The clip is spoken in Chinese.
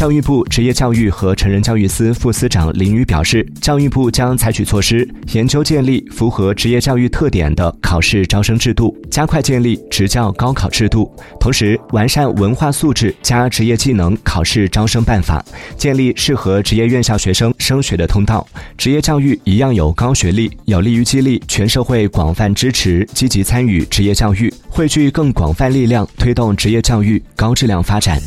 教育部职业教育和成人教育司副司长林宇表示教育部将采取措施研究建立符合职业教育特点的考试招生制度加快建立职教高考制度同时完善文化素质加职业技能考试招生办法建立适合职业院校学生升学的通道。职业教育一样有高学历有利于激励全社会广泛支持积极参与职业教育汇聚更广泛力量推动职业教育高质量发展。